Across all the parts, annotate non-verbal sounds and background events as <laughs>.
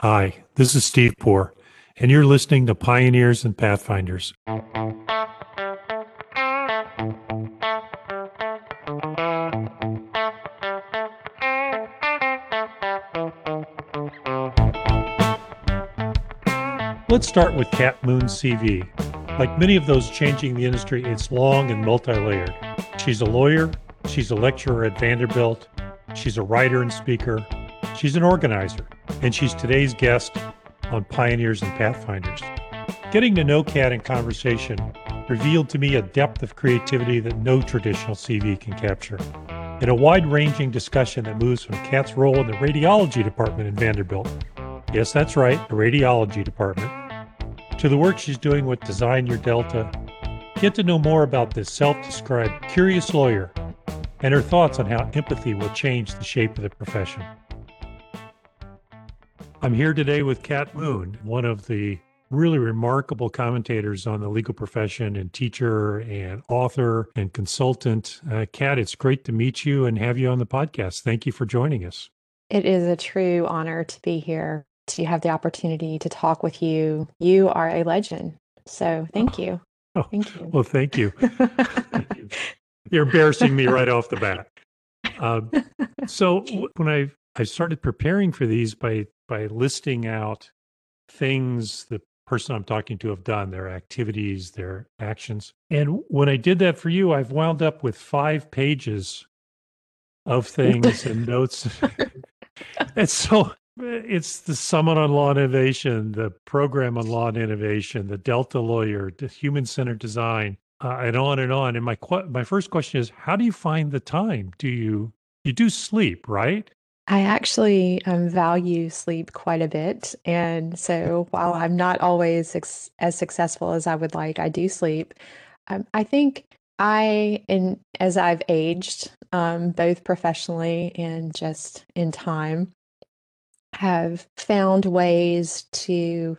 Hi, this is Steve Poor, and you're listening to Pioneers and Pathfinders. Let's start with Cat Moon's CV. Like many of those changing the industry, it's long and multi layered. She's a lawyer, she's a lecturer at Vanderbilt, she's a writer and speaker, she's an organizer, and she's today's guest on Pioneers and Pathfinders. Getting to know Cat in conversation revealed to me a depth of creativity that no traditional CV can capture, In a wide ranging discussion that moves from Cat's role in the radiology department in Vanderbilt. Yes, that's right, the radiology department to the work she's doing with Design Your Delta. Get to know more about this self described curious lawyer and her thoughts on how empathy will change the shape of the profession. I'm here today with Cat Moon, one of the really remarkable commentators on the legal profession and teacher and author and consultant. Uh, Cat, it's great to meet you and have you on the podcast. Thank you for joining us. It is a true honor to be here to have the opportunity to talk with you. You are a legend. So thank you. Oh, thank you. Well, thank you. <laughs> thank you. You're embarrassing me right off the bat. Um, <laughs> so when I I started preparing for these by by listing out things the person I'm talking to have done, their activities, their actions, and when I did that for you, I've wound up with five pages of things and <laughs> notes. <laughs> and so it's the Summit on Law and Innovation, the Program on Law and Innovation, the Delta Lawyer, the Human Centered Design, uh, and on and on. And my my first question is, how do you find the time? Do you you do sleep, right? I actually um, value sleep quite a bit, and so while I'm not always ex- as successful as I would like, I do sleep. Um, I think I, in as I've aged, um, both professionally and just in time, have found ways to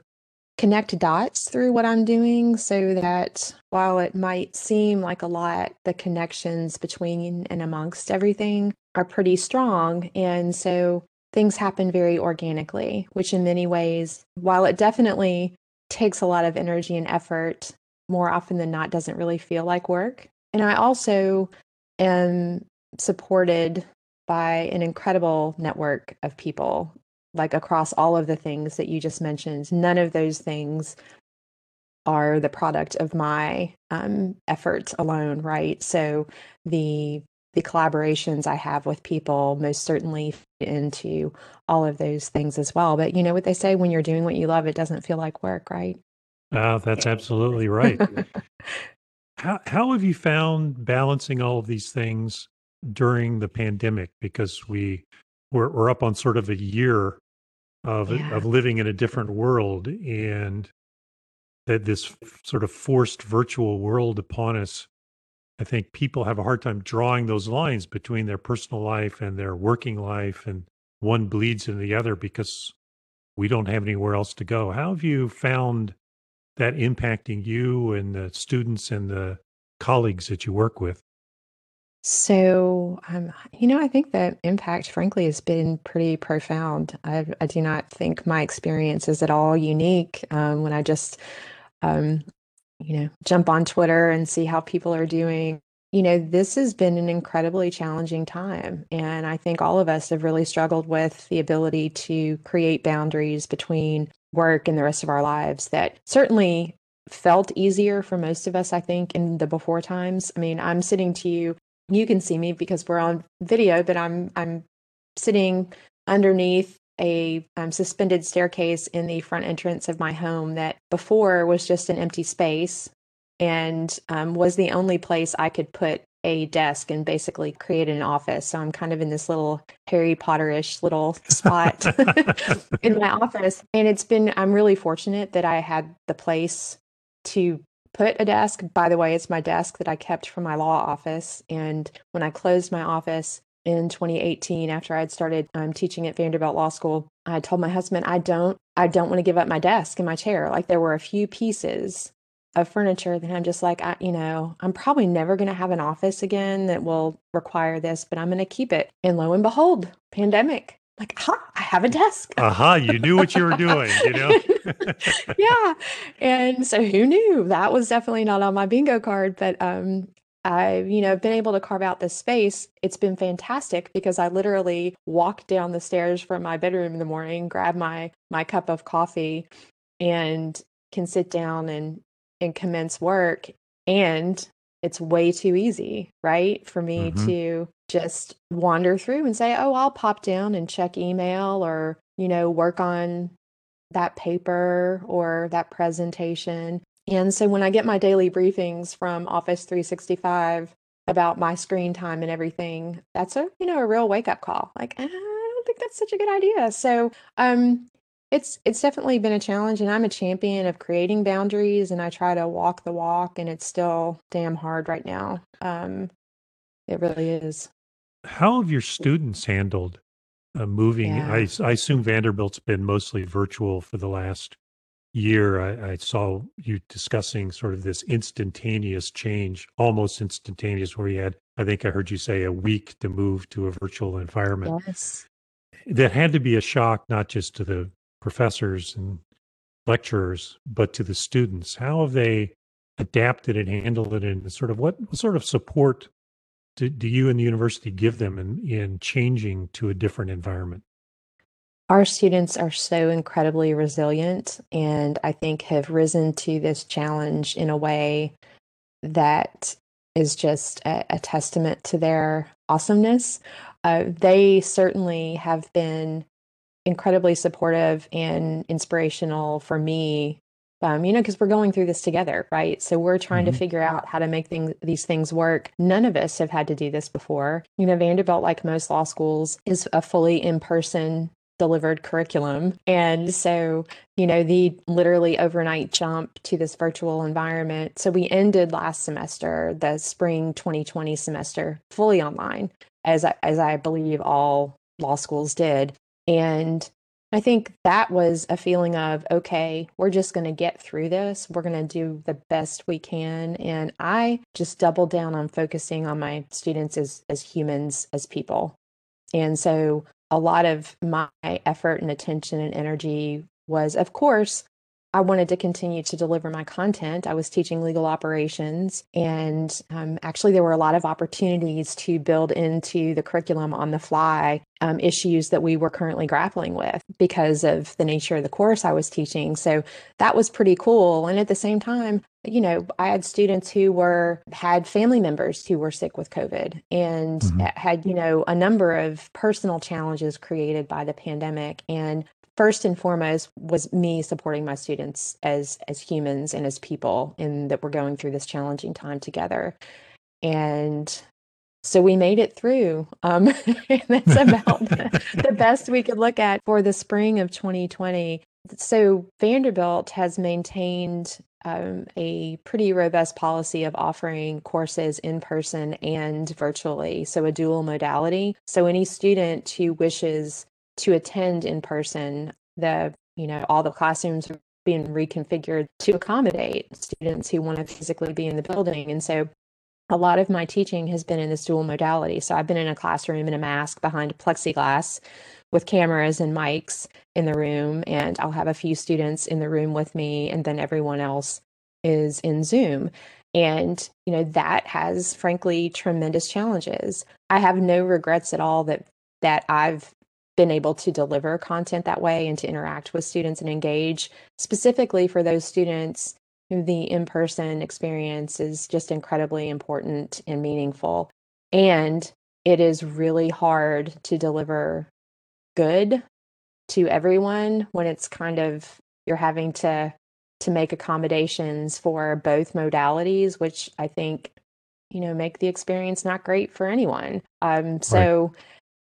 connect dots through what I'm doing so that while it might seem like a lot, the connections between and amongst everything are pretty strong. And so things happen very organically, which in many ways, while it definitely takes a lot of energy and effort, more often than not doesn't really feel like work. And I also am supported by an incredible network of people like across all of the things that you just mentioned none of those things are the product of my um, efforts alone right so the the collaborations i have with people most certainly fit into all of those things as well. But you know what they say when you're doing what you love it doesn't feel like work right? Oh that's absolutely right. How, how have you found balancing all of these things during the pandemic? Because we we're, we're up on sort of a year of yeah. of living in a different world and that this sort of forced virtual world upon us i think people have a hard time drawing those lines between their personal life and their working life and one bleeds into the other because we don't have anywhere else to go how have you found that impacting you and the students and the colleagues that you work with so, um, you know, I think the impact, frankly, has been pretty profound. I, I do not think my experience is at all unique. Um, when I just, um, you know, jump on Twitter and see how people are doing, you know, this has been an incredibly challenging time. And I think all of us have really struggled with the ability to create boundaries between work and the rest of our lives that certainly felt easier for most of us, I think, in the before times. I mean, I'm sitting to you you can see me because we're on video, but I'm I'm sitting underneath a um, suspended staircase in the front entrance of my home that before was just an empty space and um, was the only place I could put a desk and basically create an office. So I'm kind of in this little Harry Potterish little <laughs> spot <laughs> in my office. And it's been, I'm really fortunate that I had the place to put a desk. By the way, it's my desk that I kept from my law office. And when I closed my office in 2018, after I had started um, teaching at Vanderbilt Law School, I told my husband, I don't, I don't want to give up my desk and my chair. Like there were a few pieces of furniture that I'm just like, I, you know, I'm probably never going to have an office again that will require this, but I'm going to keep it. And lo and behold, pandemic like, aha, I have a desk. Aha, you knew what you were doing, you know? <laughs> yeah. And so who knew? That was definitely not on my bingo card, but um I've, you know, been able to carve out this space. It's been fantastic because I literally walk down the stairs from my bedroom in the morning, grab my my cup of coffee and can sit down and and commence work and it's way too easy, right? For me mm-hmm. to just wander through and say, "Oh, I'll pop down and check email or, you know, work on that paper or that presentation." And so when I get my daily briefings from Office 365 about my screen time and everything, that's a, you know, a real wake-up call. Like, I don't think that's such a good idea. So, um it's it's definitely been a challenge and I'm a champion of creating boundaries and I try to walk the walk and it's still damn hard right now. Um it really is. How have your students handled uh, moving? Yeah. I, I assume Vanderbilt's been mostly virtual for the last year. I, I saw you discussing sort of this instantaneous change, almost instantaneous, where you had, I think I heard you say, a week to move to a virtual environment. Yes. That had to be a shock, not just to the professors and lecturers, but to the students. How have they adapted and handled it, and sort of what, what sort of support do, do you and the university give them in, in changing to a different environment? Our students are so incredibly resilient and I think have risen to this challenge in a way that is just a, a testament to their awesomeness. Uh, they certainly have been incredibly supportive and inspirational for me um, you know, because we're going through this together, right? So we're trying mm-hmm. to figure out how to make things these things work. None of us have had to do this before. You know, Vanderbilt, like most law schools, is a fully in person delivered curriculum. And so, you know, the literally overnight jump to this virtual environment. So we ended last semester, the spring 2020 semester, fully online, as I, as I believe all law schools did. And I think that was a feeling of, okay, we're just going to get through this. We're going to do the best we can. And I just doubled down on focusing on my students as, as humans, as people. And so a lot of my effort and attention and energy was, of course, I wanted to continue to deliver my content. I was teaching legal operations, and um, actually, there were a lot of opportunities to build into the curriculum on the fly um, issues that we were currently grappling with because of the nature of the course I was teaching. So that was pretty cool. And at the same time, you know, I had students who were had family members who were sick with COVID and mm-hmm. had, you know, a number of personal challenges created by the pandemic. And first and foremost was me supporting my students as as humans and as people and that we're going through this challenging time together and so we made it through um, <laughs> and that's about the, the <laughs> best we could look at for the spring of 2020 so vanderbilt has maintained um, a pretty robust policy of offering courses in person and virtually, so a dual modality. So any student who wishes to attend in person. The, you know, all the classrooms are being reconfigured to accommodate students who want to physically be in the building. And so a lot of my teaching has been in this dual modality. So I've been in a classroom in a mask behind plexiglass with cameras and mics in the room, and I'll have a few students in the room with me, and then everyone else is in Zoom. And, you know, that has frankly tremendous challenges. I have no regrets at all that that I've been able to deliver content that way and to interact with students and engage specifically for those students the in-person experience is just incredibly important and meaningful and it is really hard to deliver good to everyone when it's kind of you're having to to make accommodations for both modalities which i think you know make the experience not great for anyone um so right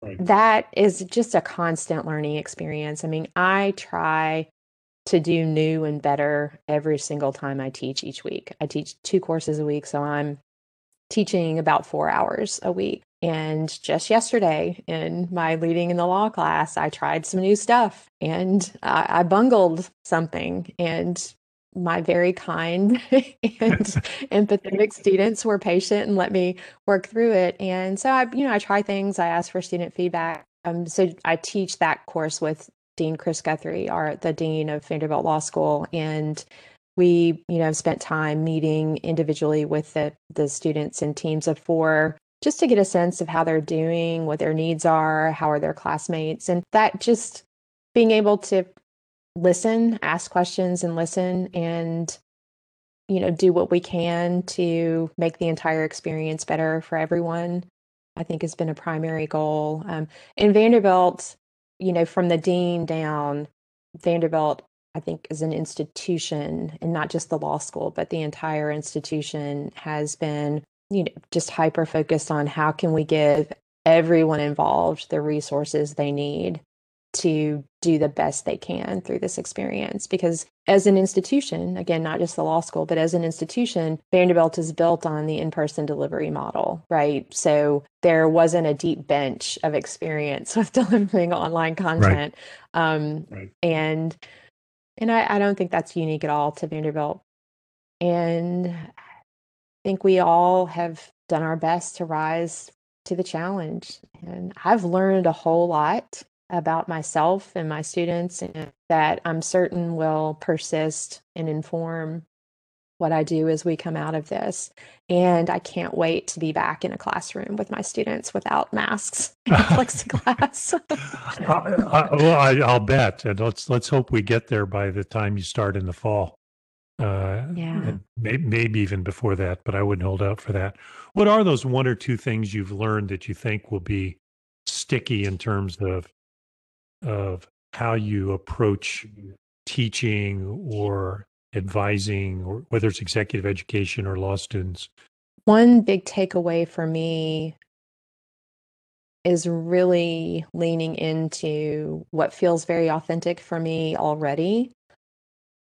Right. That is just a constant learning experience. I mean, I try to do new and better every single time I teach each week. I teach two courses a week, so I'm teaching about four hours a week. And just yesterday in my leading in the law class, I tried some new stuff and I, I bungled something. And my very kind <laughs> and <laughs> empathetic students were patient and let me work through it. And so I, you know, I try things, I ask for student feedback. um, so I teach that course with Dean Chris Guthrie, our the dean of Vanderbilt Law School, and we, you know, have spent time meeting individually with the the students in teams of four just to get a sense of how they're doing, what their needs are, how are their classmates, and that just being able to listen, ask questions, and listen, and you know, do what we can to make the entire experience better for everyone. I think has been a primary goal. Um, in Vanderbilt, you know, from the dean down, Vanderbilt, I think, is an institution, and not just the law school, but the entire institution has been, you know, just hyper focused on how can we give everyone involved the resources they need to do the best they can through this experience. Because as an institution, again, not just the law school, but as an institution, Vanderbilt is built on the in person delivery model, right? So there wasn't a deep bench of experience <laughs> with delivering online content. Right. Um, right. And and I, I don't think that's unique at all to Vanderbilt. And I think we all have done our best to rise to the challenge. And I've learned a whole lot about myself and my students and that I'm certain will persist and inform what I do as we come out of this. And I can't wait to be back in a classroom with my students without masks <laughs> and <laughs> plexiglass. I, well, I, will bet, and let's let's hope we get there by the time you start in the fall. Uh, yeah, maybe, maybe even before that, but I wouldn't hold out for that. What are those one or two things you've learned that you think will be sticky in terms of of how you approach teaching or advising, or whether it's executive education or law students? One big takeaway for me is really leaning into what feels very authentic for me already.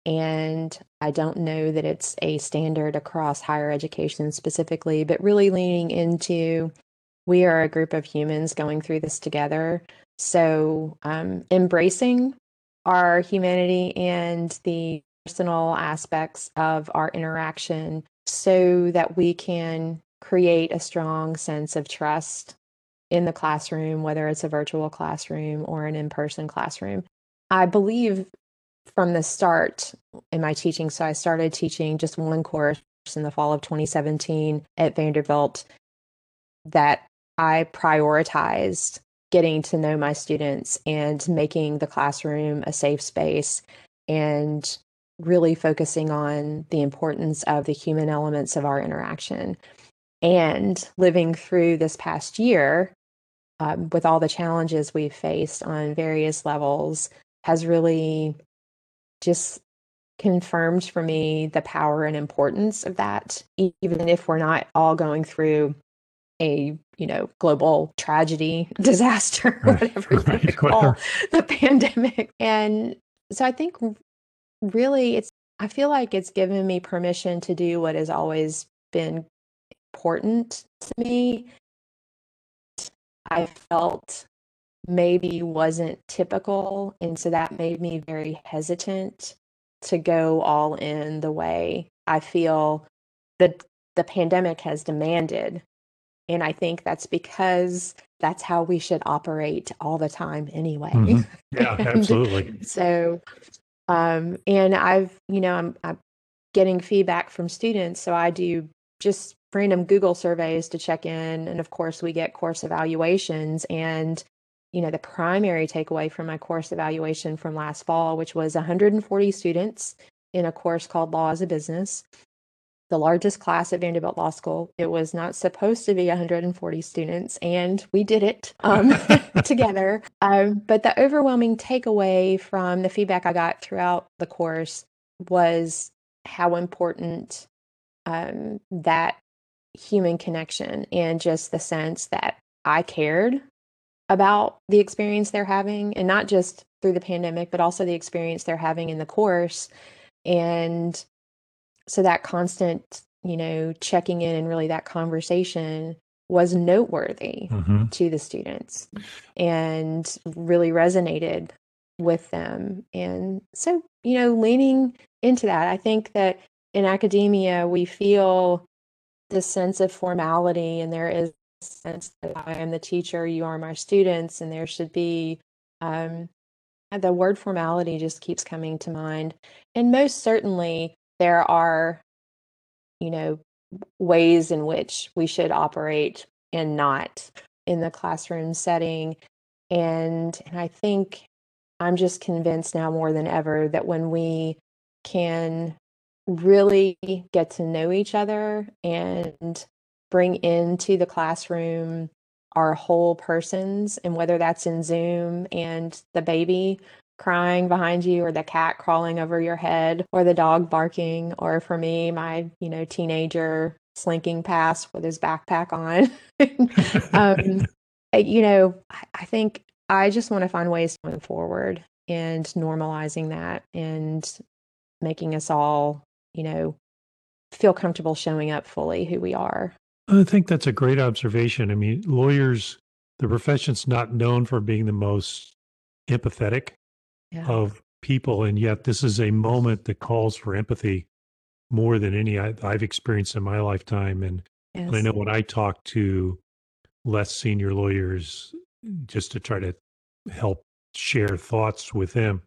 And I don't know that it's a standard across higher education specifically, but really leaning into we are a group of humans going through this together. So, um, embracing our humanity and the personal aspects of our interaction so that we can create a strong sense of trust in the classroom, whether it's a virtual classroom or an in person classroom. I believe from the start in my teaching, so I started teaching just one course in the fall of 2017 at Vanderbilt, that I prioritized getting to know my students and making the classroom a safe space and really focusing on the importance of the human elements of our interaction. And living through this past year um, with all the challenges we've faced on various levels has really just confirmed for me the power and importance of that, even if we're not all going through a you know global tragedy <laughs> disaster <laughs> whatever right. you <laughs> call the pandemic and so i think really it's i feel like it's given me permission to do what has always been important to me i felt maybe wasn't typical and so that made me very hesitant to go all in the way i feel that the pandemic has demanded and I think that's because that's how we should operate all the time anyway. Mm-hmm. <laughs> Yeah, absolutely. So, um, and I've, you know, I'm, I'm getting feedback from students. So I do just random Google surveys to check in. And of course, we get course evaluations. And, you know, the primary takeaway from my course evaluation from last fall, which was 140 students in a course called Law as a Business, the largest class at Vanderbilt Law School. It was not supposed to be 140 students, and we did it um, <laughs> together. Um, but the overwhelming takeaway from the feedback I got throughout the course was how important um, that human connection and just the sense that I cared about the experience they're having, and not just through the pandemic, but also the experience they're having in the course. And so that constant you know checking in and really that conversation was noteworthy mm-hmm. to the students and really resonated with them and so you know leaning into that i think that in academia we feel this sense of formality and there is a sense that I am the teacher, you are my students, and there should be um, the word formality just keeps coming to mind. And most certainly, there are, you know, ways in which we should operate and not in the classroom setting. And, and I think I'm just convinced now more than ever that when we can really get to know each other and bring into the classroom our whole persons, and whether that's in Zoom and the baby crying behind you or the cat crawling over your head or the dog barking or for me my you know teenager slinking past with his backpack on. <laughs> Um, you know I think i just want to find ways to move forward and normalizing that and making us all you know feel comfortable showing up fully who we are. I think that's a great observation. I mean, lawyers, the profession's not known for being the most empathetic yeah. of people. And yet, this is a moment that calls for empathy more than any I, have experienced in my lifetime. And, yes. and I know when I talk to less senior lawyers, just to try to help share thoughts with them,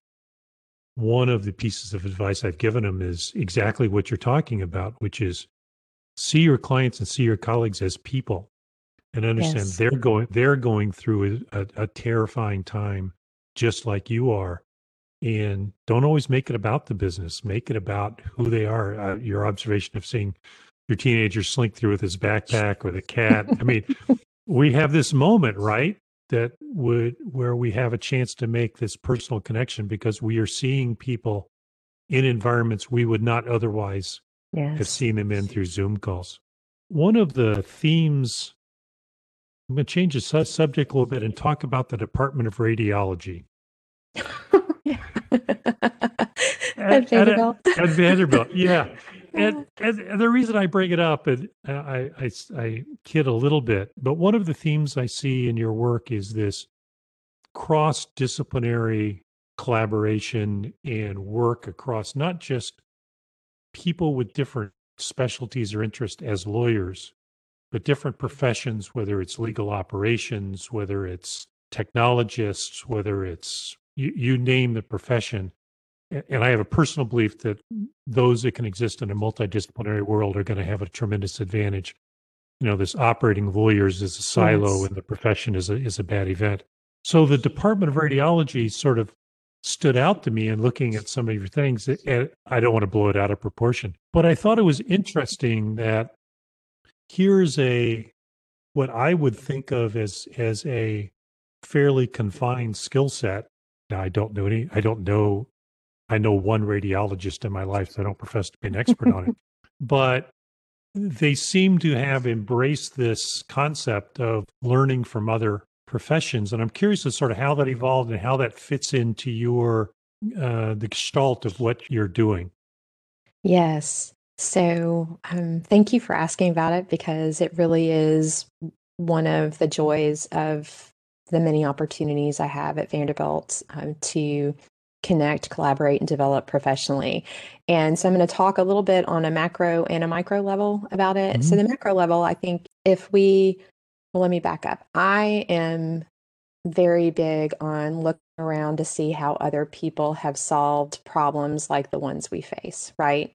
one of the pieces of advice I've given them is exactly what you're talking about, which is see your clients and see your colleagues as people and understand yes. they're going they're going through a, a, terrifying time just like you are and don't always make it about the business make it about who they are uh, your observation of seeing your teenager slink through with his backpack or the cat i mean <laughs> we have this moment right that would where we have a chance to make this personal connection because we are seeing people in environments we would not otherwise yes. have seen them in through Zoom calls. One of the themes, I'm going to change the su- subject a little bit and talk about the Department of Radiology. <laughs> at, Vanderbilt. At, at, Vanderbilt, <laughs> yeah. And, and, the reason I bring it up, and I, I, I kid a little bit, but one of the themes I see in your work is this cross disciplinary collaboration and work across not just people with different specialties or interests as lawyers, but different professions, whether it's legal operations, whether it's technologists, whether it's you, you name the profession. And I have a personal belief that those that can exist in a multidisciplinary world are going to have a tremendous advantage. You know, this operating lawyers is a silo yes. in the profession is a is a bad event. So the Department of Radiology sort of stood out to me in looking at some of your things. And I don't want to blow it out of proportion, but I thought it was interesting that here's a what I would think of as as a fairly confined skill set. Now I don't know any. I don't know. I know one radiologist in my life, so I don't profess to be an expert on it. <laughs> But they seem to have embraced this concept of learning from other professions. And I'm curious as sort of how that evolved and how that fits into your uh, the gestalt of what you're doing. Yes. So um, thank you for asking about it because it really is one of the joys of the many opportunities I have at Vanderbilt um, to connect, collaborate, and develop professionally. And so I'm going to talk a little bit on a macro and a micro level about it. Mm-hmm. So, the macro level, I think if we well, let me back up. I am very big on looking around to see how other people have solved problems like the ones we face, right?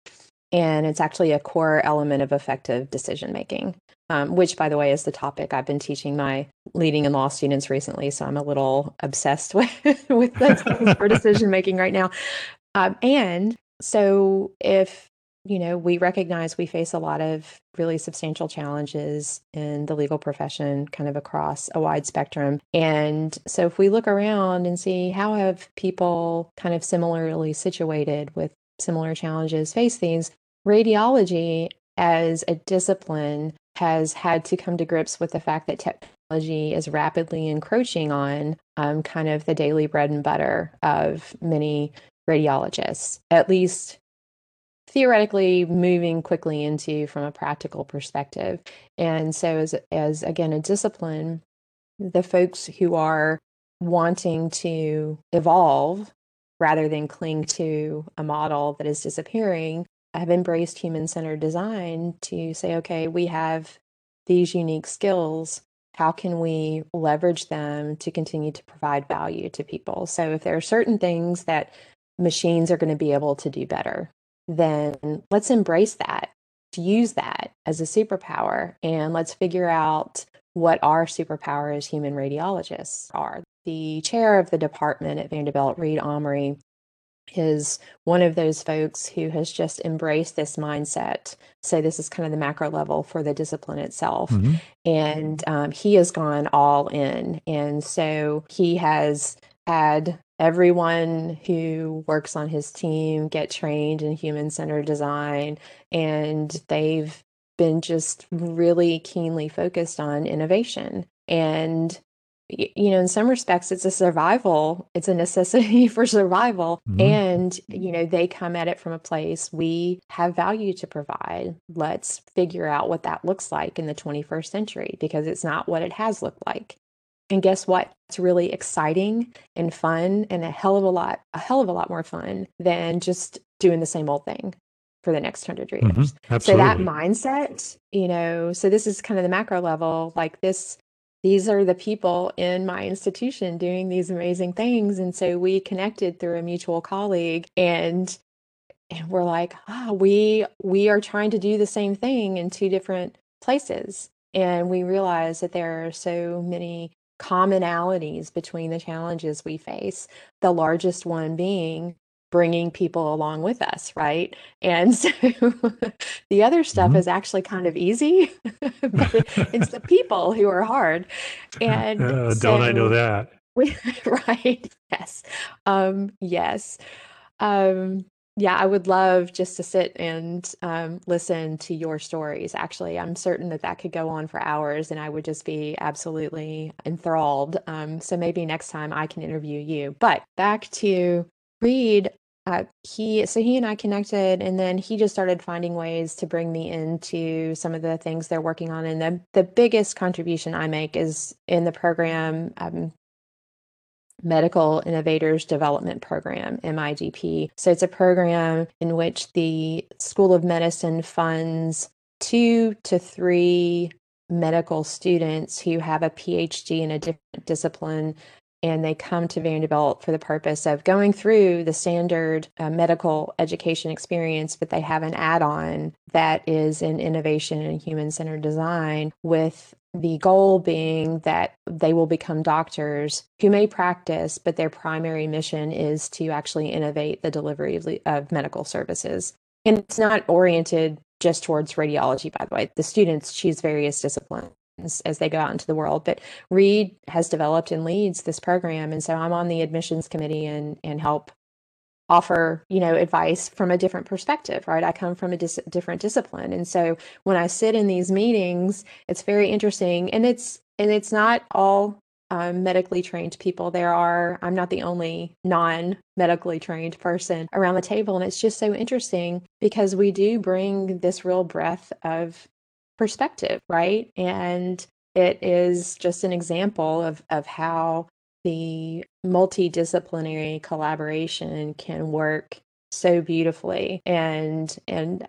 And it's actually a core element of effective decision making, um, which, by the way, is the topic I've been teaching my leading and law students recently. So I'm a little obsessed <laughs> with, with for decision making right now. Um, and so if you know, we recognize we face a lot of really substantial challenges in the legal profession, kind of across a wide spectrum. And so if we look around and see how have people kind of similarly situated with similar challenges face these, radiology as a discipline has had to come to grips with the fact that technology is rapidly encroaching on um, kind of the daily bread and butter of many radiologists, at least theoretically moving quickly into from a practical perspective. And so as as again a discipline, the folks who are wanting to evolve rather than cling to a model that is disappearing have embraced human centered design to say, okay, we have these unique skills. how can we leverage them to continue to provide value to people? So if there are certain things that machines are going to be able to do better, then let's embrace that, to use that as a superpower, and let's figure out what our superpower as human radiologists are. The chair of the department at Vanderbilt, Reed Omary, is one of those folks who has just embraced this mindset. So, this is kind of the macro level for the discipline itself. Mm-hmm. And um, he has gone all in. And so, he has had everyone who works on his team get trained in human centered design. And they've been just really keenly focused on innovation. And you know in some respects it's a survival it's a necessity <laughs> for survival mm-hmm. and you know they come at it from a place we have value to provide let's figure out what that looks like in the 21st century because it's not what it has looked like and guess what it's really exciting and fun and a hell of a lot a hell of a lot more fun than just doing the same old thing for the next 100 years. Mm-hmm. So that mindset, you know, so this is kind of the macro level, like this these are the people in my institution doing these amazing things. And so we connected through a mutual colleague and and we're like, ah, oh, we we are trying to do the same thing in two different places. And we realize that there are so many commonalities between the challenges we face. The largest one being bringing people along with us, right? And <laughs> so the other stuff mm-hmm. is actually kind of easy, <laughs> but it's the people who are hard. And uh, <laughs> so, don't I know that? We, right? Yes. Um, yes. Um, yeah, I would love just to sit and um, listen to your stories. Actually, I'm certain that that could go on for hours and I would just be absolutely enthralled. Um, so maybe next time I can interview you. But back to Reed, uh, he so he and I connected, and then he just started finding ways to bring me into some of the things they're working on. And the the biggest contribution I make is in the program. Um, Medical Innovators Development Program, MIDP. So it's a program in which the School of Medicine funds two to three medical students who have a PhD in a different discipline and they come to Vanderbilt for the purpose of going through the standard uh, medical education experience, but they have an add on that is in innovation and human centered design with the goal being that they will become doctors who may practice, but their primary mission is to actually innovate the delivery of, of medical services. And it's not oriented just towards radiology, by the way. The students choose various disciplines as they go out into the world. But Reed has developed and leads this program, and so I'm on the admissions committee and and help offer you know advice from a different perspective right? I come from a dis- different discipline. And so when i sit in these meetings it's very interesting. And it's and it's not all um, medically trained people. There are i'm not the only non medically trained person around the table. And it's just so interesting because we do bring this real breadth of perspective, right? And it is just an example of, of how the multidisciplinary collaboration can work so beautifully and and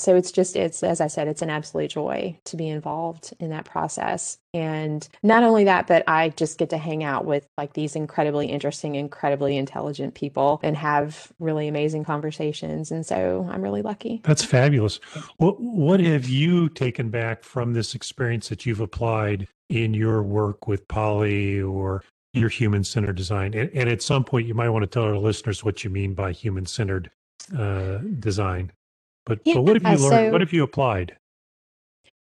so it's just it's as i said it's an absolute joy to be involved in that process. And not only that but i just get to hang out with like these incredibly interesting incredibly intelligent people and have really amazing conversations. And so i'm really lucky. That's fabulous. What what have you taken back from this experience that you've applied in your work with PoLI or your human centered design? And, and, at some point you might want to tell our listeners what you mean by human centered uh, design but, yeah, but what have you learned? So, what have you applied?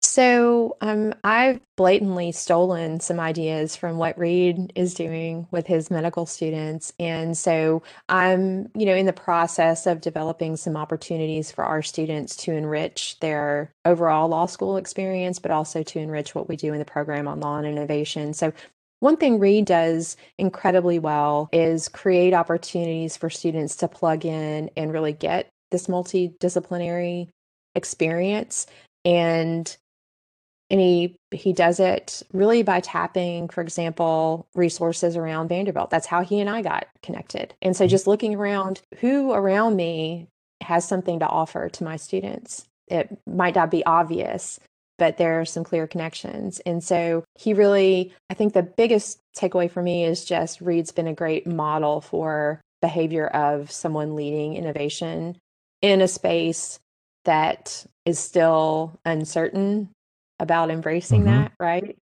So um, I've blatantly stolen some ideas from what Reed is doing with his medical students, and so I'm, you know, in the process of developing some opportunities for our students to enrich their overall law school experience, but also to enrich what we do in the program on law and innovation. So one thing Reed does incredibly well is create opportunities for students to plug in and really get this multidisciplinary experience and and he he does it really by tapping for example resources around vanderbilt that's how he and i got connected and so mm-hmm. just looking around who around me has something to offer to my students it might not be obvious but there are some clear connections. And so he really, I think the biggest takeaway for me is just Reed's been a great model for behavior of someone leading innovation in a space that is still uncertain about embracing mm-hmm. that, right?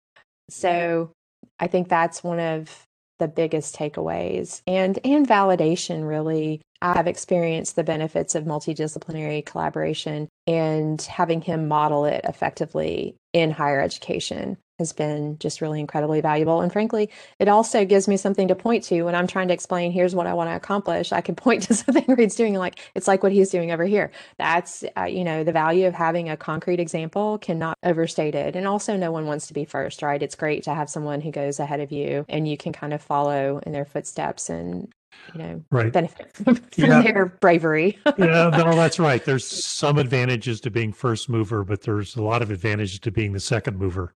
So I think that's one of the biggest takeaways and and validation really I have experienced the benefits of multidisciplinary collaboration and having him model it effectively in higher education has been just really incredibly valuable. And frankly, it also gives me something to point to when I'm trying to explain, here's what I want to accomplish. I can <laughs> point to something Reed's doing, like it's like what he's doing over here. That's, uh, you know, the value of having a concrete example cannot overstated. And also, no one wants to be first, right? It's great to have someone who goes ahead of you and you can kind of follow in their footsteps and you know, right. benefit <laughs> from yeah. their bravery. <laughs> yeah, no, that's right. There's some advantages to being first mover, but there's a lot of advantages to being the second mover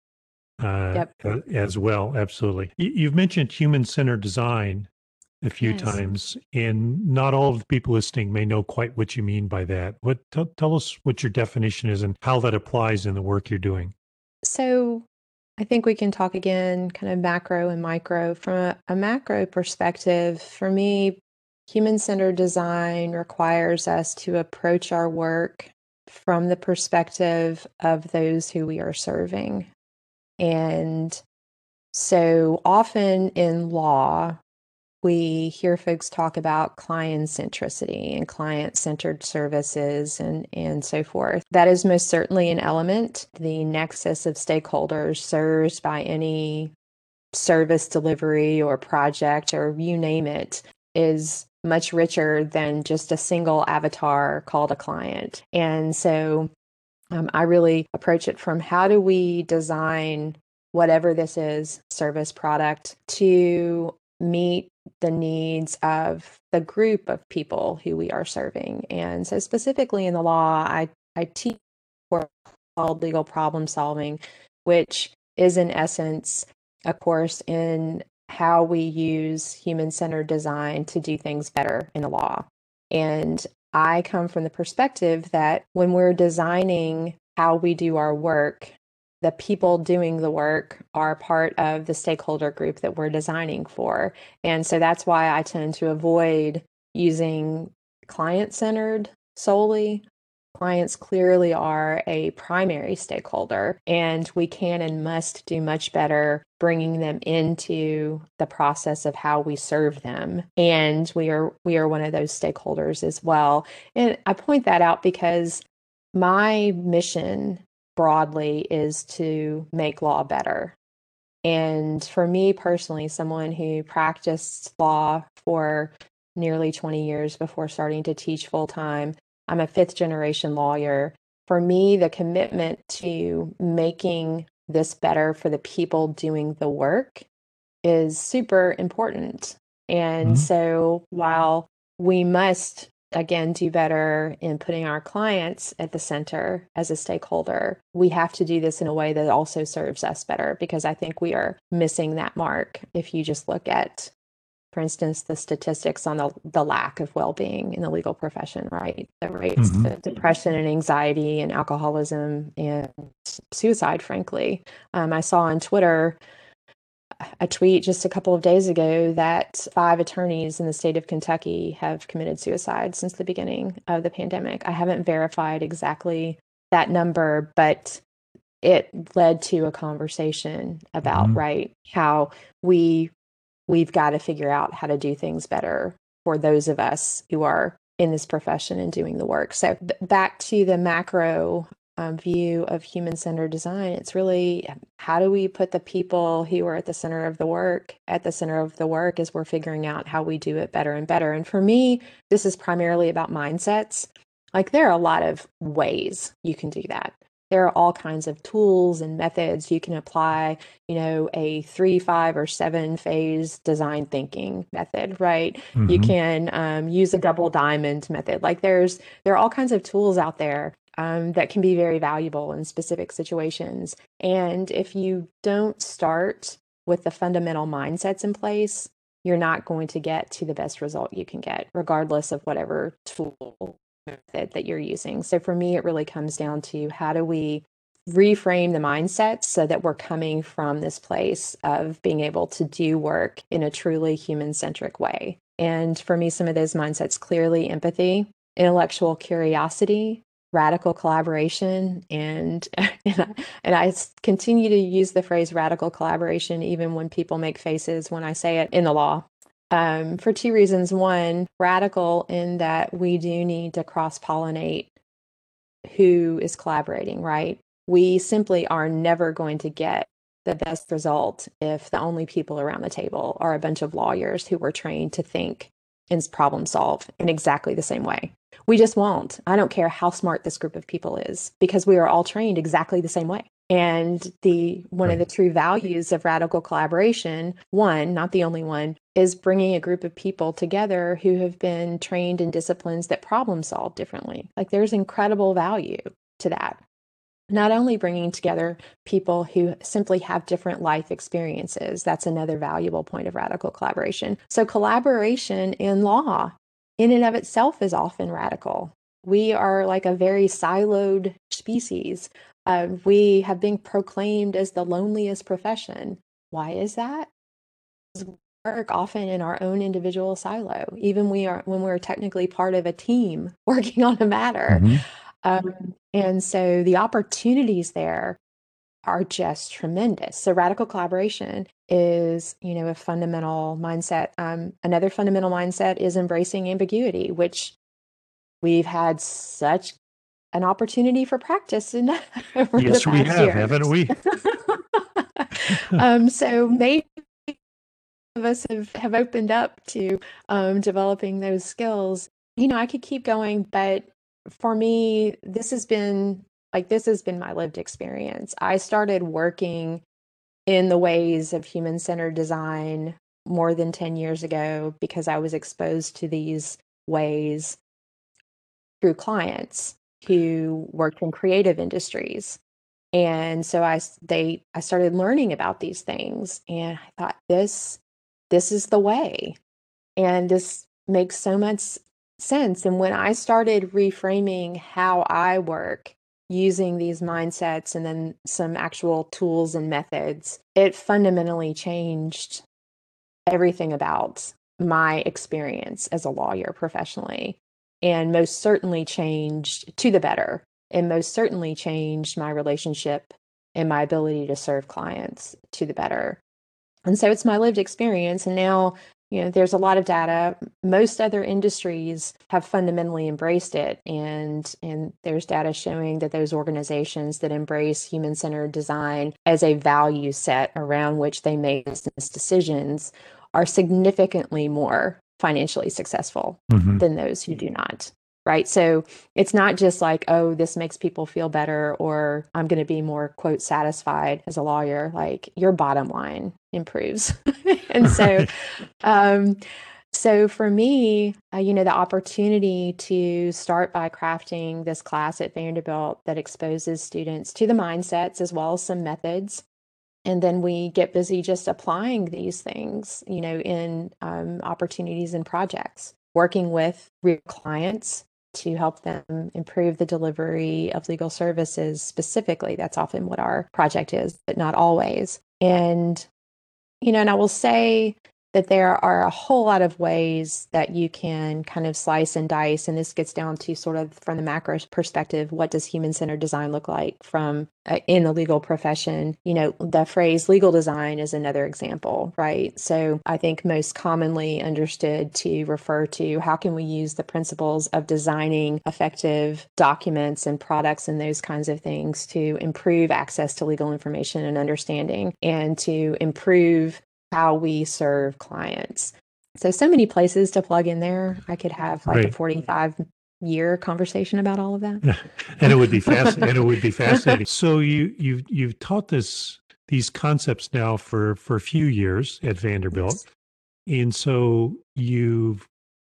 uh, yep. uh, as well. Absolutely. You've mentioned human centered design a few yes. times, and not all of the people listening may know quite what you mean by that. What t- tell us what your definition is and how that applies in the work you're doing. So, I think we can talk again, kind of macro and micro. From a, a macro perspective, for me, human centered design requires us to approach our work from the perspective of those who we are serving. And so often in law, we hear folks talk about client centricity and client centered services and, and so forth. That is most certainly an element. The nexus of stakeholders served by any service delivery or project or you name it is much richer than just a single avatar called a client. And so um, I really approach it from how do we design whatever this is service product to meet the needs of the group of people who we are serving. And so, specifically in the law, I, I teach called legal problem solving, which is in essence a course in how we use human centered design to do things better in the law. And I come from the perspective that when we're designing how we do our work, the people doing the work are part of the stakeholder group that we're designing for. And so that's why I tend to avoid using client centered solely. Clients clearly are a primary stakeholder, and we can and must do much better bringing them into the process of how we serve them. And we are we are one of those stakeholders as well. And I point that out because my mission broadly is to make law better. And for me personally, someone who practiced law for nearly 20 years before starting to teach full time, I'm a fifth generation lawyer. For me, the commitment to making this better for the people doing the work is super important. And mm-hmm. so while we must again do better in putting our clients at the center as a stakeholder we have to do this in a way that also serves us better because i think we are missing that mark if you just look at for instance the statistics on the, the lack of well-being in the legal profession right the rates mm-hmm. of depression and anxiety and alcoholism and suicide frankly um, i saw on twitter a tweet just a couple of days ago that five attorneys in the state of Kentucky have committed suicide since the beginning of the pandemic. I haven't verified exactly that number, but it led to a conversation about mm-hmm. right how we we've got to figure out how to do things better for those of us who are in this profession and doing the work. So back to the macro um, view of human centered design. It's really how do we put the people who are at the center of the work at the center of the work as we're figuring out how we do it better and better. And for me, this is primarily about mindsets. Like there are a lot of ways you can do that. There are all kinds of tools and methods you can apply, you know, a three, five, or seven phase design thinking method, right? Mm-hmm. You can um, use a double diamond method. Like there's there are all kinds of tools out there um, that can be very valuable in specific situations. And if you don't start with the fundamental mindsets in place, you're not going to get to the best result you can get, regardless of whatever tool method that you're using. So for me, it really comes down to how do we reframe the mindset so that we're coming from this place of being able to do work in a truly human centric way. And for me, some of those mindsets clearly empathy, intellectual curiosity, radical collaboration and <laughs> and I, and I continue to use the phrase radical collaboration even when people make faces when I say it in the law um, for two reasons one radical in that we do need to cross pollinate who is collaborating right we simply are never going to get the best result if the only people around the table are a bunch of lawyers who were trained to think and problem solve in exactly the same way. We just won't. I don't care how smart this group of people is because we are all trained exactly the same way. And the one right. of the true values of radical collaboration, one, not the only one, is bringing a group of people together who have been trained in disciplines that problem solve differently. Like there's incredible value to that not only bringing together people who simply have different life experiences, that's another valuable point of radical collaboration. So, collaboration in law, in and of itself, is often radical. We are like a very siloed species. Uh, we have been proclaimed as the loneliest profession. Why is that? We work often in our own individual silo even we are when we're technically part of a team <laughs> working on a matter mm-hmm. Um, and so the opportunities there are just tremendous. So radical collaboration is, you know, a fundamental mindset. Um, another fundamental mindset is embracing ambiguity, which we've had such an opportunity for practice in <laughs> yes, we have, year. haven't we? <laughs> <laughs> um, so maybe of us have, have opened up to um, developing those skills. You know, I could keep going, but for me, this has been like this has been my lived experience. I started working in the ways of human centered design more than 10 years ago because I was exposed to these ways through clients who worked in creative industries. And so I they I started learning about these things and I thought this this is the way. And this makes so much sense. And when I started reframing how I work using these mindsets and then some actual tools and methods, it fundamentally changed everything about my experience as a lawyer professionally. And most certainly changed to the better, and most certainly changed my relationship and my ability to serve clients to the better. And so it's my lived experience. And now you know there's a lot of data most other industries have fundamentally embraced it and and there's data showing that those organizations that embrace human centered design as a value set around which they make business decisions are significantly more financially successful mm-hmm. than those who do not right? So it's not just like, oh, this makes people feel better or I'm going to be more, quote, satisfied as a lawyer. Like your bottom line improves. <laughs> and so, um, so for me, uh, you know, the opportunity to start by crafting this class at Vanderbilt that exposes students to the mindsets as well as some methods and then we get busy just applying these things you know in um, opportunities and projects working with real clients to help them improve the delivery of legal services specifically. That's often what our project is, but not always. And, you know, and I will say that there are a whole lot of ways that you can kind of slice and dice and this gets down to sort of from the macro perspective what does human centered design look like from uh, in the legal profession? You know the phrase legal design is another example right? So i think most commonly understood to refer to how can we use the principles of designing effective documents and products and those kinds of things to improve access to legal information and understanding and to improve how we serve clients. So, so many places to plug in there. I could have like right. a 45 year conversation about all of that. and it would be fascinating. and it would be <laughs> fascinating. So you you've you've taught this these concepts now for for a few years at Vanderbilt. Yes. And so you've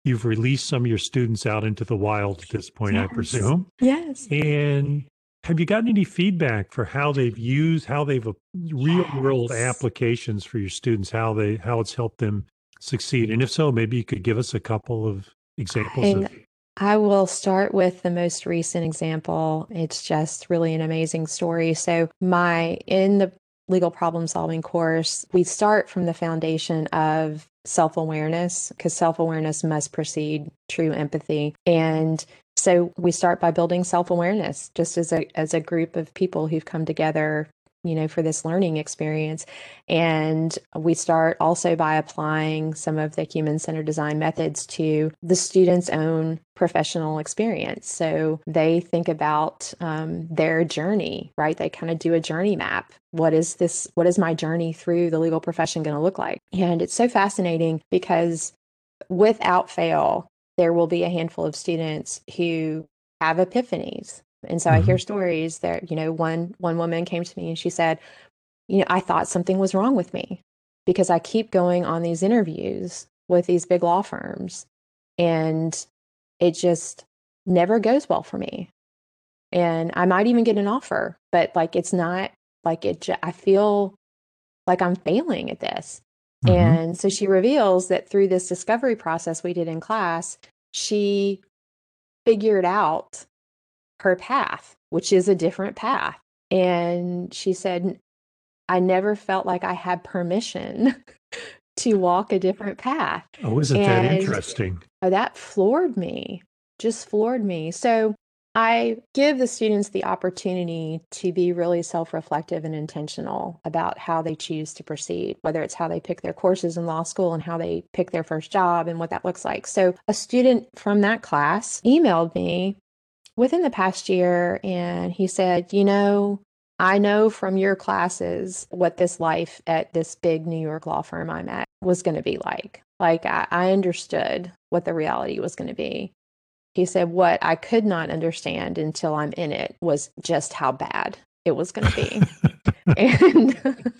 you've released some of your students out into the wild at this point, yes. I presume. Yes. And have you gotten any feedback for how they've used, how they've uh, real world applications for your students, how they how it's helped them succeed? And if so, maybe you could give us a couple of examples. Of... I will start with the most recent example. It's just really an amazing story. So, my in the legal problem solving course, we start from the foundation of self awareness because self awareness must precede true empathy. And so we start by building self awareness just as a, as a group of people who've come together you know, for this learning experience. And we start also by applying some of the human centered design methods to the student's own professional experience. So they think about um, their journey, right? They kind of do a journey map. What is this? What is my journey through the legal profession going to look like? And it's so fascinating because without fail, there will be a handful of students who have epiphanies and so mm-hmm. I hear mm-hmm. stories that, you know, one one woman came to me and she said, you know, I thought something was wrong with me because I keep going on these interviews with these big law firms and it just never goes well for me. And I might even get an offer, but like it's not like it I feel like I'm failing at this. Mm-hmm. And so she reveals that through this discovery process we did in class, she figured out her path, which is a different path. And she said, I never felt like I had permission <laughs> to walk a different path. Oh, isn't and that interesting? Oh, that floored me, just floored me. So I give the students the opportunity to be really self reflective and intentional about how they choose to proceed, whether it's how they pick their courses in law school and how they pick their first job and what that looks like. So, a student from that class emailed me within the past year and he said, You know, I know from your classes what this life at this big New York law firm I'm at was going to be like. Like, I, I understood what the reality was going to be. He said, What I could not understand until I'm in it was just how bad it was going to be. <laughs> <laughs> and.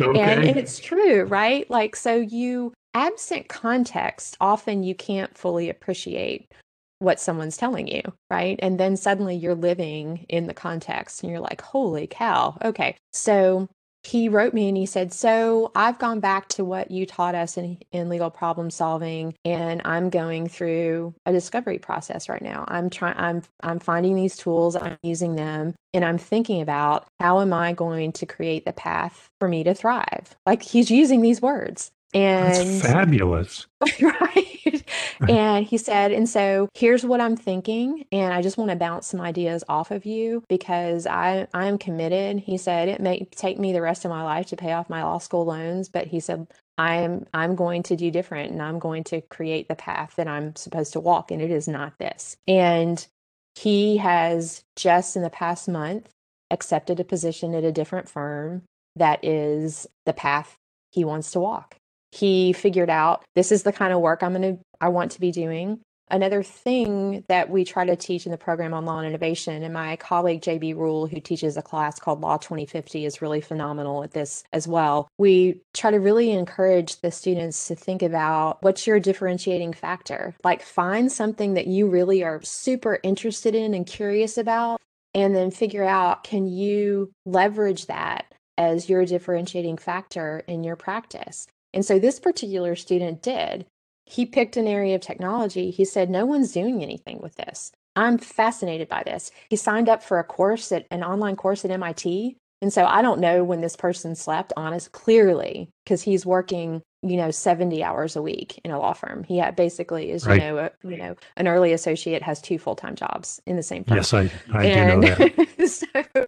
okay. And it's true, right? Like, so you absent context, often you can't fully appreciate what someone's telling you, right? And then suddenly you're living in the context and you're like, holy cow. Okay. So he wrote me and he said, So I've gone back to what you taught us in, in legal problem solving, and I'm going through a discovery process right now. I'm trying I'm I'm finding these tools, I'm using them, and I'm thinking about how am I going to create the path for me to thrive? Like he's using these words. And That's fabulous. <laughs> right. <laughs> and he said, and so here's what I'm thinking. And I just want to bounce some ideas off of you because I, I'm committed. He said, it may take me the rest of my life to pay off my law school loans. But he said, I'm I'm going to do different and I'm going to create the path that I'm supposed to walk. And it is not this. And he has just in the past month accepted a position at a different firm that is the path he wants to walk he figured out this is the kind of work I'm going to I want to be doing. Another thing that we try to teach in the program on law and innovation, and my colleague JB Ruhl, who teaches a class called Law 2050, is really phenomenal at this as well. We try to really encourage the students to think about what's your differentiating factor. Like, find something that you really are super interested in and curious about, and then figure out can you leverage that as your differentiating factor in your practice. And so this particular student did. He picked an area of technology. He said, No one's doing anything with this. I'm fascinated by this. He signed up for a course at an online course at MIT. And so I don't know when this person slept, honest, clearly, because he's working, you know, 70 hours a week in a law firm. He basically is, right. you know, a, you know, an early associate has two full-time jobs in the same firm. Yes, I, I and, do know that. <laughs> so,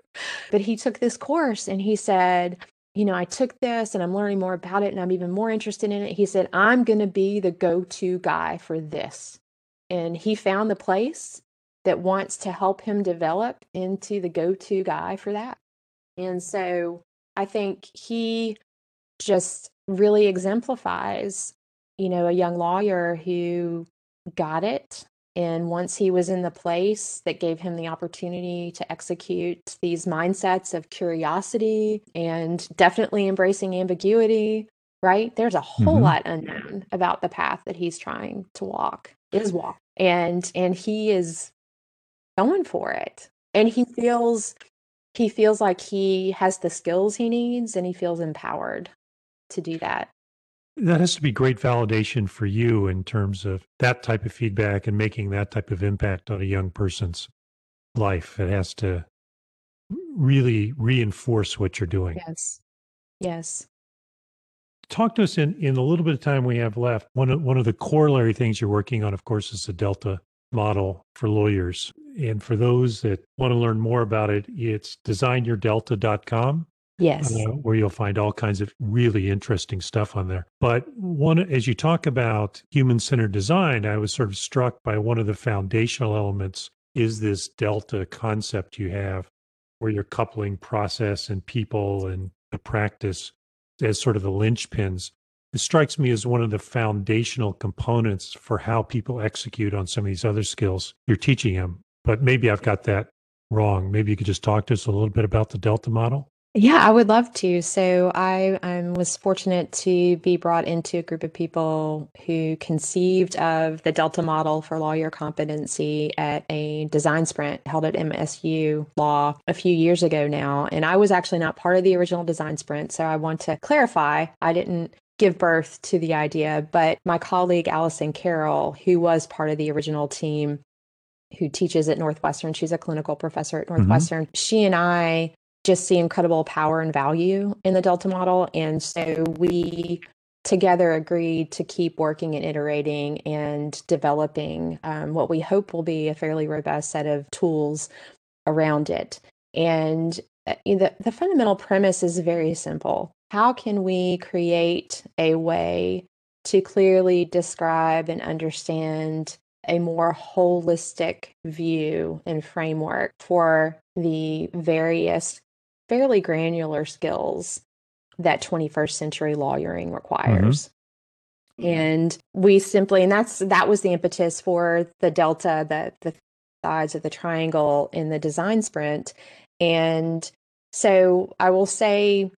but he took this course and he said, you know, I took this and I'm learning more about it and I'm even more interested in it. He said, I'm going to be the go to guy for this. And he found the place that wants to help him develop into the go to guy for that. And so I think he just really exemplifies, you know, a young lawyer who got it and once he was in the place that gave him the opportunity to execute these mindsets of curiosity and definitely embracing ambiguity, right? There's a whole mm-hmm. lot unknown about the path that he's trying to walk, is walk. And and he is going for it. And he feels he feels like he has the skills he needs and he feels empowered to do that. That has to be great validation for you in terms of that type of feedback and making that type of impact on a young person's life. It has to really reinforce what you're doing. Yes. Yes. Talk to us in, in a little bit of time we have left. One of, one of the corollary things you're working on, of course, is the Delta model for lawyers. And for those that want to learn more about it, it's designyourdelta.com. Yes. Uh, where you'll find all kinds of really interesting stuff on there. But one, as you talk about human centered design, I was sort of struck by one of the foundational elements is this delta concept you have where you're coupling process and people and the practice as sort of the linchpins. It strikes me as one of the foundational components for how people execute on some of these other skills you're teaching them. But maybe I've got that wrong. Maybe you could just talk to us a little bit about the Delta model. Yeah, I would love to. So I um, was fortunate to be brought into a group of people who conceived of the Delta model for lawyer competency at a design sprint held at MSU Law a few years ago now. And I was actually not part of the original design sprint. So I want to clarify I didn't give birth to the idea, but my colleague Alyson Carrel, who was part of the original team, who teaches at Northwestern. She's a clinical professor at mm-hmm. Northwestern. Mm-hmm. She and I just see incredible power and value in the Delta model. And so we together agreed to keep working and iterating and developing um, what we hope will be a fairly robust set of tools around it. And uh, the, the fundamental premise is very simple. How can we create a way to clearly describe and understand a more holistic view and framework for the various fairly granular skills that 21st century lawyering mm-hmm. requires. Mm-hmm. And we simply, and that's that was the impetus for the delta, the the sides of the triangle in the design sprint. And so I will say,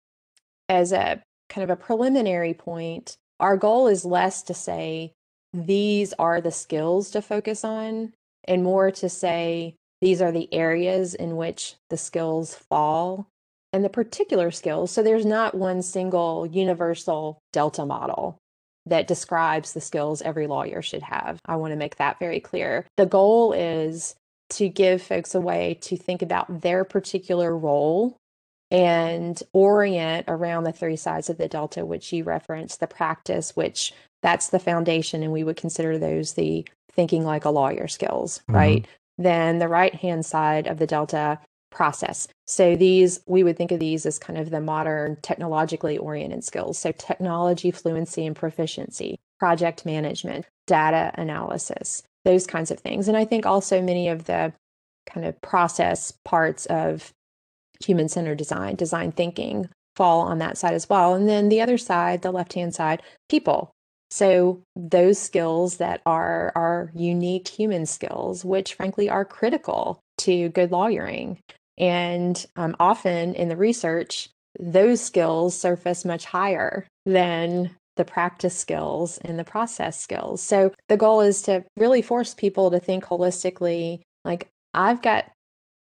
as a kind of a preliminary point, our goal is less to say these are the skills to focus on and more to say these are the areas in which the skills fall and the particular skills. So there's not one single universal Delta model that describes the skills every lawyer should have. I want to make that very clear. The goal is to give folks a way to think about their particular role and orient around the three sides of the delta which you referenced the practice which that's the foundation and we would consider those the thinking like a lawyer skills mm-hmm. right then the right hand side of the delta process. So these, we would think of these as kind of the modern technologically oriented skills. So technology fluency and proficiency, project management, data analysis, those kinds of things. And I think also many of the kind of process parts of human centered design, design thinking fall on that side as well. And then the other side, the left hand side, people. So those skills that are are unique human skills, which frankly are critical to good lawyering. And um, often in the research, those skills surface much higher than the practice skills and the process skills. So the goal is to really force people to think holistically like, I've got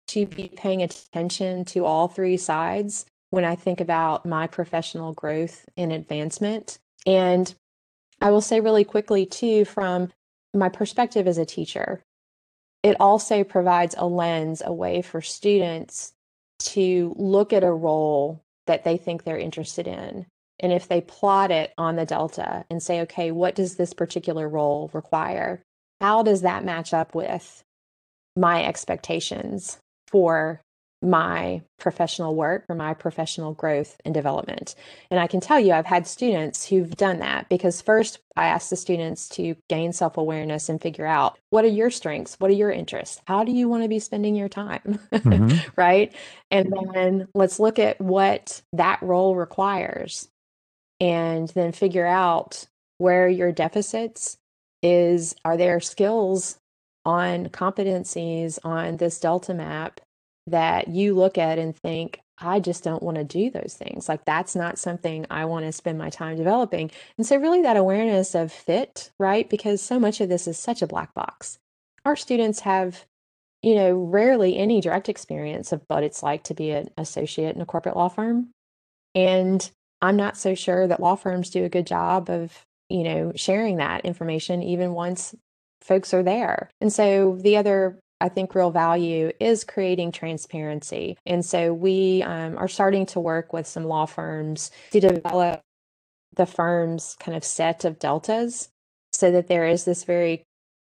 to be paying attention to all three sides when I think about my professional growth and advancement. And I will say really quickly, too, from my perspective as a teacher, it also provides a lens, a way for students to look at a role that they think they're interested in. And if they plot it on the delta and say, okay, what does this particular role require? How does that match up with my expectations for my professional work or my professional growth and development. And I can tell you, I've had students who've done that because first I ask the students to gain self awareness and figure out what are your strengths? What are your interests? How do you want to be spending your time? Mm-hmm. <laughs> right. And then let's look at what that role requires and then figure out where your deficits is are there skills on competencies on this delta map that you look at and think, I just don't want to do those things. Like that's not something I want to spend my time developing. And so, really, that awareness of fit, right? Because so much of this is such a black box. Our students have, you know, rarely any direct experience of what it's like to be an associate in a corporate law firm. And I'm not so sure that law firms do a good job of, you know, sharing that information even once folks are there. And so the other I think real value is creating transparency. And so we um, are starting to work with some law firms to develop the firm's kind of set of deltas so that there is this very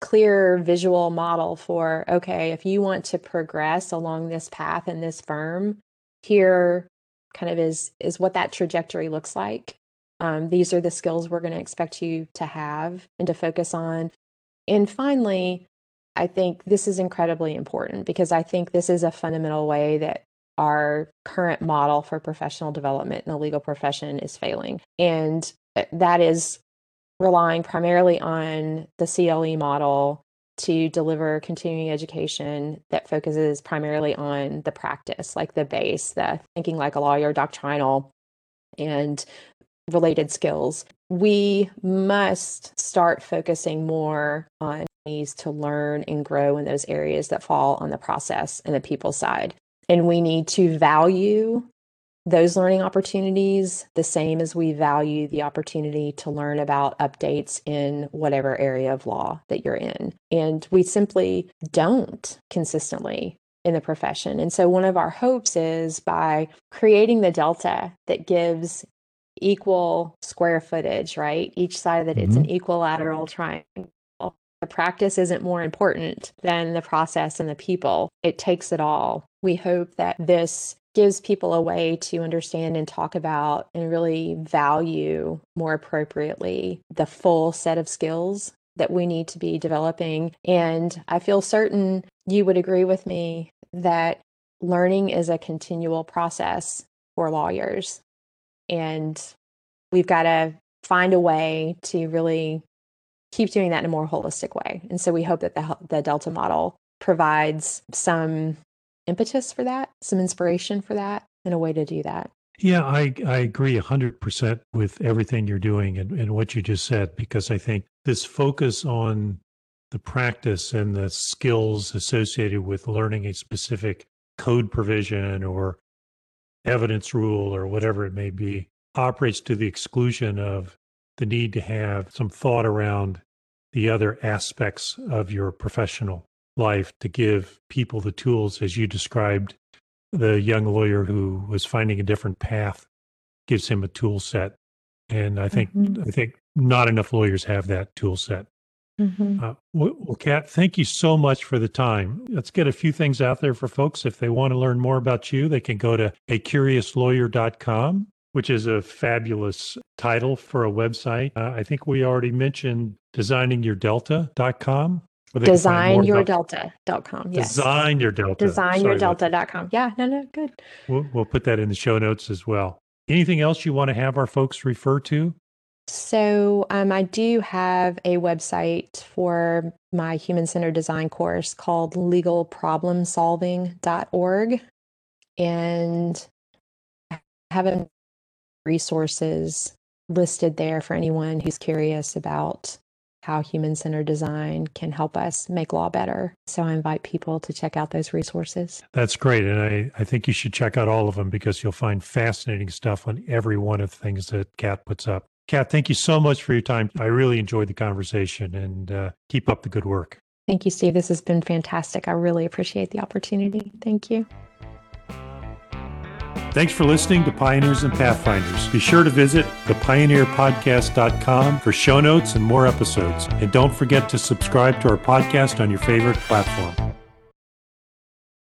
clear visual model for okay, if you want to progress along this path in this firm, here kind of is is what that trajectory looks like. Um, these are the skills we're going to expect you to have and to focus on. And finally, I think this is incredibly important because I think this is a fundamental way that our current model for professional development in the legal profession is failing. And uh, that is relying primarily on the CLE model to deliver continuing education that focuses primarily on the practice, like the base, the thinking like a lawyer, doctrinal, and related skills. We must start focusing more on ways to learn and grow in those areas that fall on the process and the people side. And we need to value those learning opportunities the same as we value the opportunity to learn about updates in whatever area of law that you're in. And we simply don't consistently in the profession. And so, one of our hopes is by creating the delta that gives equal square footage, right? Each side of it, mm-hmm. it's an mm-hmm. equilateral triangle the practice isn't more important than the process and the people. It takes it all. We hope that this gives people a way to understand and talk about and really value more appropriately the full set of skills that we need to be developing. And I feel certain you would agree with me that learning is a continual process for lawyers. And we've got to find a way to really keep doing that in a more holistic way. And so we hope that the, the Delta model provides some impetus for that, some inspiration for that, and a way to do that. Yeah, I, I agree 100% with everything you're doing and, and what you just said, because I think this focus on the practice and the skills associated with learning a specific code provision or evidence rule or whatever it may be operates to the exclusion of the need to have some thought around the other aspects of your professional life to give people the tools as you described. The young lawyer who was finding a different path gives him a tool set. And i think mm-hmm. i think not enough lawyers have that tool set mm-hmm. uh, well, Cat thank you so much for the time let's get a few things out there for folks if they want to learn more about you they can go to acuriouslawyer.com which is a fabulous title for a website. Uh, I think we already mentioned designingyourdelta.com. Designyourdelta.com. Yes. Design your delta. Designyourdelta.com. Yeah, no, no, good. We'll, we'll put that in the show notes as well. Anything else you want to have our folks refer to? So, um, I do have a website for my human centered design course called legalproblemsolving.org. And I haven't resources listed there for anyone who's curious about how human centered design can help us make law better. So I invite people to check out those resources. That's great. And I, I think you should check out all of them because you'll find fascinating stuff on every one of the things that Cat puts up. Cat, thank you so much for your time. I really enjoyed the conversation and uh, keep up the good work. Thank you, Steve. This has been fantastic. I really appreciate the opportunity. Thank you. Thanks for listening to Pioneers and Pathfinders. Be sure to visit thepioneerpodcast.com for show notes and more episodes. And don't forget to subscribe to our podcast on your favorite platform.